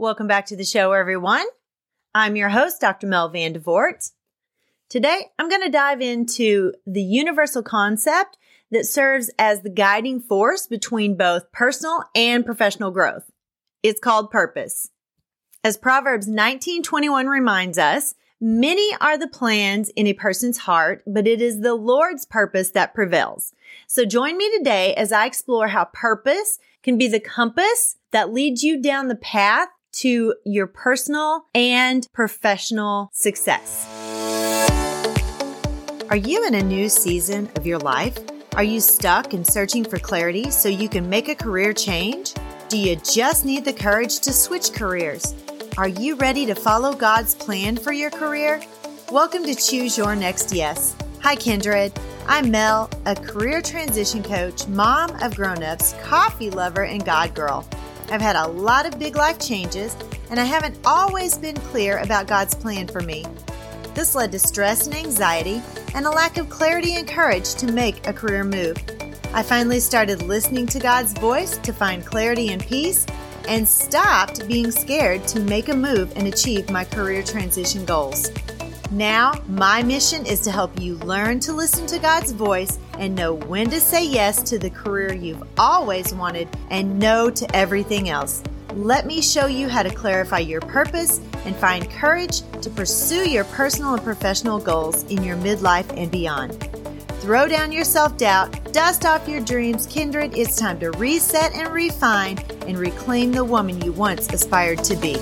Welcome back to the show, everyone. I'm your host, Dr. Mel Van Vandevort. Today, I'm going to dive into the universal concept that serves as the guiding force between both personal and professional growth. It's called purpose. As Proverbs 19:21 reminds us, many are the plans in a person's heart, but it is the Lord's purpose that prevails. So join me today as I explore how purpose can be the compass that leads you down the path to your personal and professional success. Are you in a new season of your life? Are you stuck and searching for clarity so you can make a career change? Do you just need the courage to switch careers? Are you ready to follow God's plan for your career? Welcome to Choose Your Next Yes. Hi, Kindred. I'm Mel, a career transition coach, mom of grown-ups, coffee lover, and God girl. I've had a lot of big life changes, and I haven't always been clear about God's plan for me. This led to stress and anxiety and a lack of clarity and courage to make a career move. I finally started listening to God's voice to find clarity and peace and stopped being scared to make a move and achieve my career transition goals. Now, my mission is to help you learn to listen to God's voice and know when to say yes to the career you've always wanted and no to everything else. Let me show you how to clarify your purpose and find courage to pursue your personal and professional goals in your midlife and beyond. Throw down your self doubt, dust off your dreams, kindred. It's time to reset and refine and reclaim the woman you once aspired to be.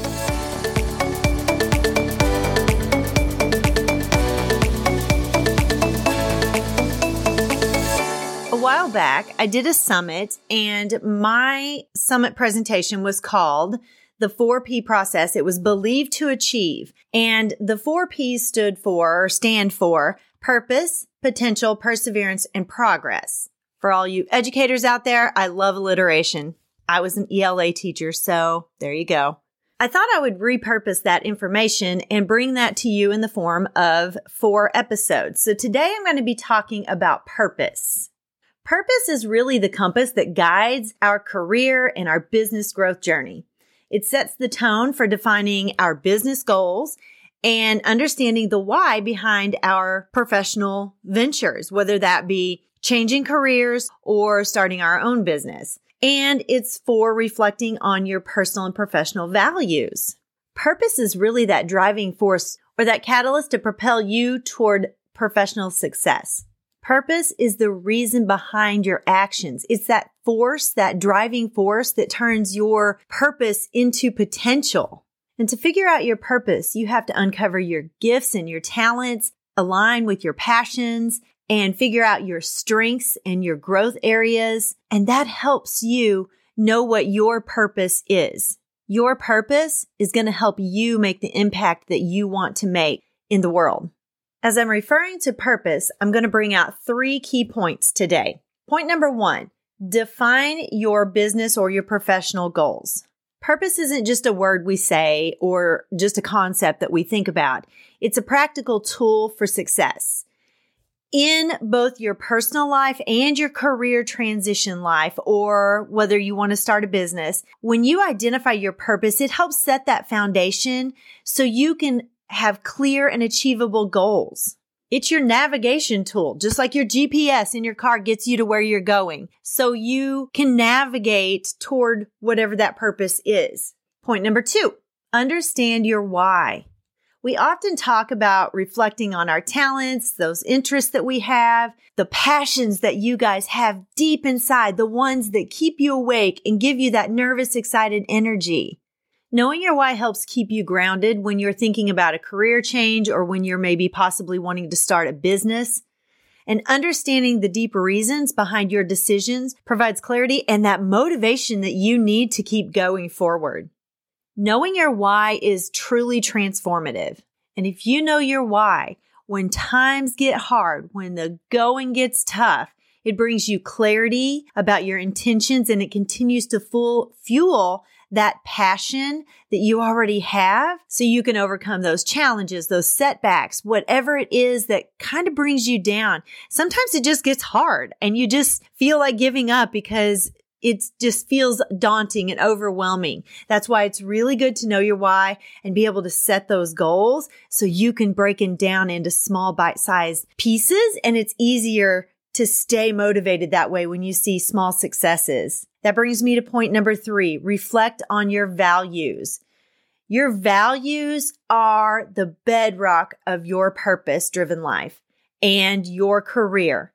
While back, I did a summit, and my summit presentation was called the 4P process. It was believed to achieve. And the 4Ps stood for or stand for purpose, potential, perseverance, and progress. For all you educators out there, I love alliteration. I was an ELA teacher, so there you go. I thought I would repurpose that information and bring that to you in the form of four episodes. So today I'm going to be talking about purpose. Purpose is really the compass that guides our career and our business growth journey. It sets the tone for defining our business goals and understanding the why behind our professional ventures, whether that be changing careers or starting our own business. And it's for reflecting on your personal and professional values. Purpose is really that driving force or that catalyst to propel you toward professional success. Purpose is the reason behind your actions. It's that force, that driving force that turns your purpose into potential. And to figure out your purpose, you have to uncover your gifts and your talents, align with your passions, and figure out your strengths and your growth areas. And that helps you know what your purpose is. Your purpose is going to help you make the impact that you want to make in the world. As I'm referring to purpose, I'm going to bring out three key points today. Point number one, define your business or your professional goals. Purpose isn't just a word we say or just a concept that we think about. It's a practical tool for success in both your personal life and your career transition life, or whether you want to start a business. When you identify your purpose, it helps set that foundation so you can have clear and achievable goals. It's your navigation tool, just like your GPS in your car gets you to where you're going. So you can navigate toward whatever that purpose is. Point number two, understand your why. We often talk about reflecting on our talents, those interests that we have, the passions that you guys have deep inside, the ones that keep you awake and give you that nervous, excited energy. Knowing your why helps keep you grounded when you're thinking about a career change or when you're maybe possibly wanting to start a business. And understanding the deep reasons behind your decisions provides clarity and that motivation that you need to keep going forward. Knowing your why is truly transformative. And if you know your why, when times get hard, when the going gets tough, it brings you clarity about your intentions and it continues to full fuel that passion that you already have so you can overcome those challenges, those setbacks, whatever it is that kind of brings you down. Sometimes it just gets hard and you just feel like giving up because it just feels daunting and overwhelming. That's why it's really good to know your why and be able to set those goals so you can break them down into small bite sized pieces and it's easier to stay motivated that way when you see small successes. That brings me to point number three, reflect on your values. Your values are the bedrock of your purpose driven life and your career.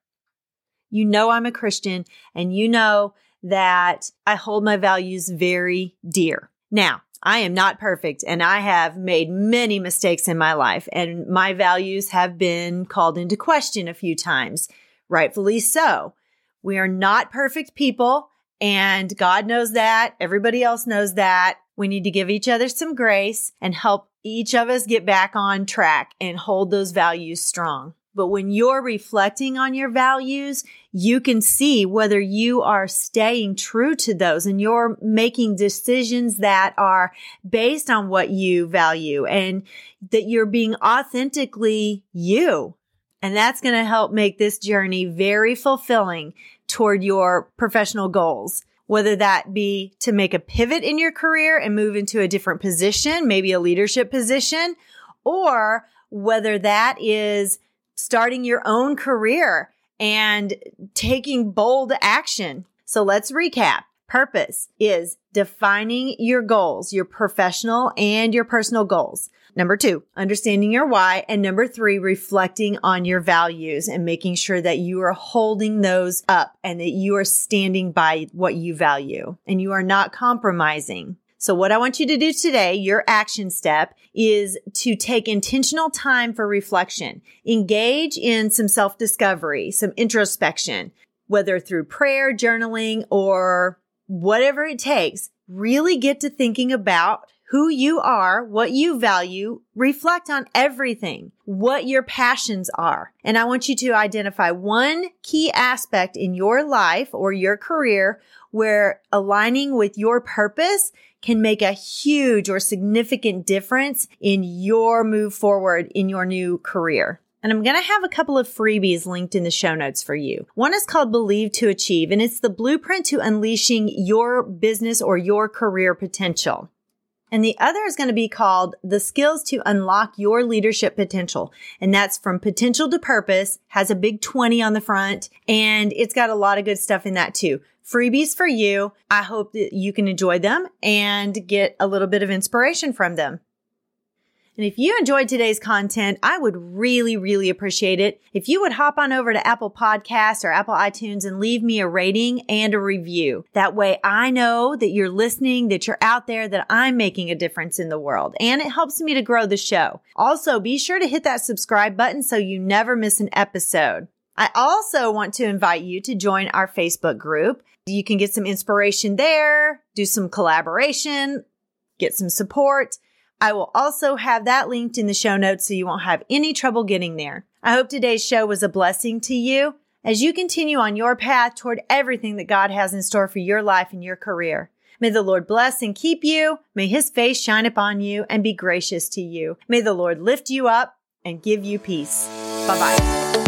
You know, I'm a Christian and you know that I hold my values very dear. Now, I am not perfect and I have made many mistakes in my life and my values have been called into question a few times, rightfully so. We are not perfect people and God knows that. Everybody else knows that. We need to give each other some grace and help each of us get back on track and hold those values strong. But when you're reflecting on your values, you can see whether you are staying true to those and you're making decisions that are based on what you value and that you're being authentically you. And that's going to help make this journey very fulfilling toward your professional goals. Whether that be to make a pivot in your career and move into a different position, maybe a leadership position, or whether that is starting your own career and taking bold action. So let's recap. Purpose is defining your goals, your professional and your personal goals. Number two, understanding your why. And number three, reflecting on your values and making sure that you are holding those up and that you are standing by what you value and you are not compromising. So what I want you to do today, your action step is to take intentional time for reflection. Engage in some self discovery, some introspection, whether through prayer, journaling, or whatever it takes. Really get to thinking about who you are, what you value, reflect on everything, what your passions are. And I want you to identify one key aspect in your life or your career where aligning with your purpose can make a huge or significant difference in your move forward in your new career. And I'm going to have a couple of freebies linked in the show notes for you. One is called Believe to Achieve, and it's the blueprint to unleashing your business or your career potential. And the other is going to be called The Skills to Unlock Your Leadership Potential. And that's from Potential to Purpose, has a big 20 on the front, and it's got a lot of good stuff in that too freebies for you. I hope that you can enjoy them and get a little bit of inspiration from them. And if you enjoyed today's content, I would really, really appreciate it if you would hop on over to Apple Podcasts or Apple iTunes and leave me a rating and a review. That way I know that you're listening, that you're out there, that I'm making a difference in the world. And it helps me to grow the show. Also, be sure to hit that subscribe button so you never miss an episode. I also want to invite you to join our Facebook group. You can get some inspiration there, do some collaboration, get some support. I will also have that linked in the show notes so you won't have any trouble getting there. I hope today's show was a blessing to you as you continue on your path toward everything that God has in store for your life and your career. May the Lord bless and keep you. May his face shine upon you and be gracious to you. May the Lord lift you up and give you peace. Bye bye.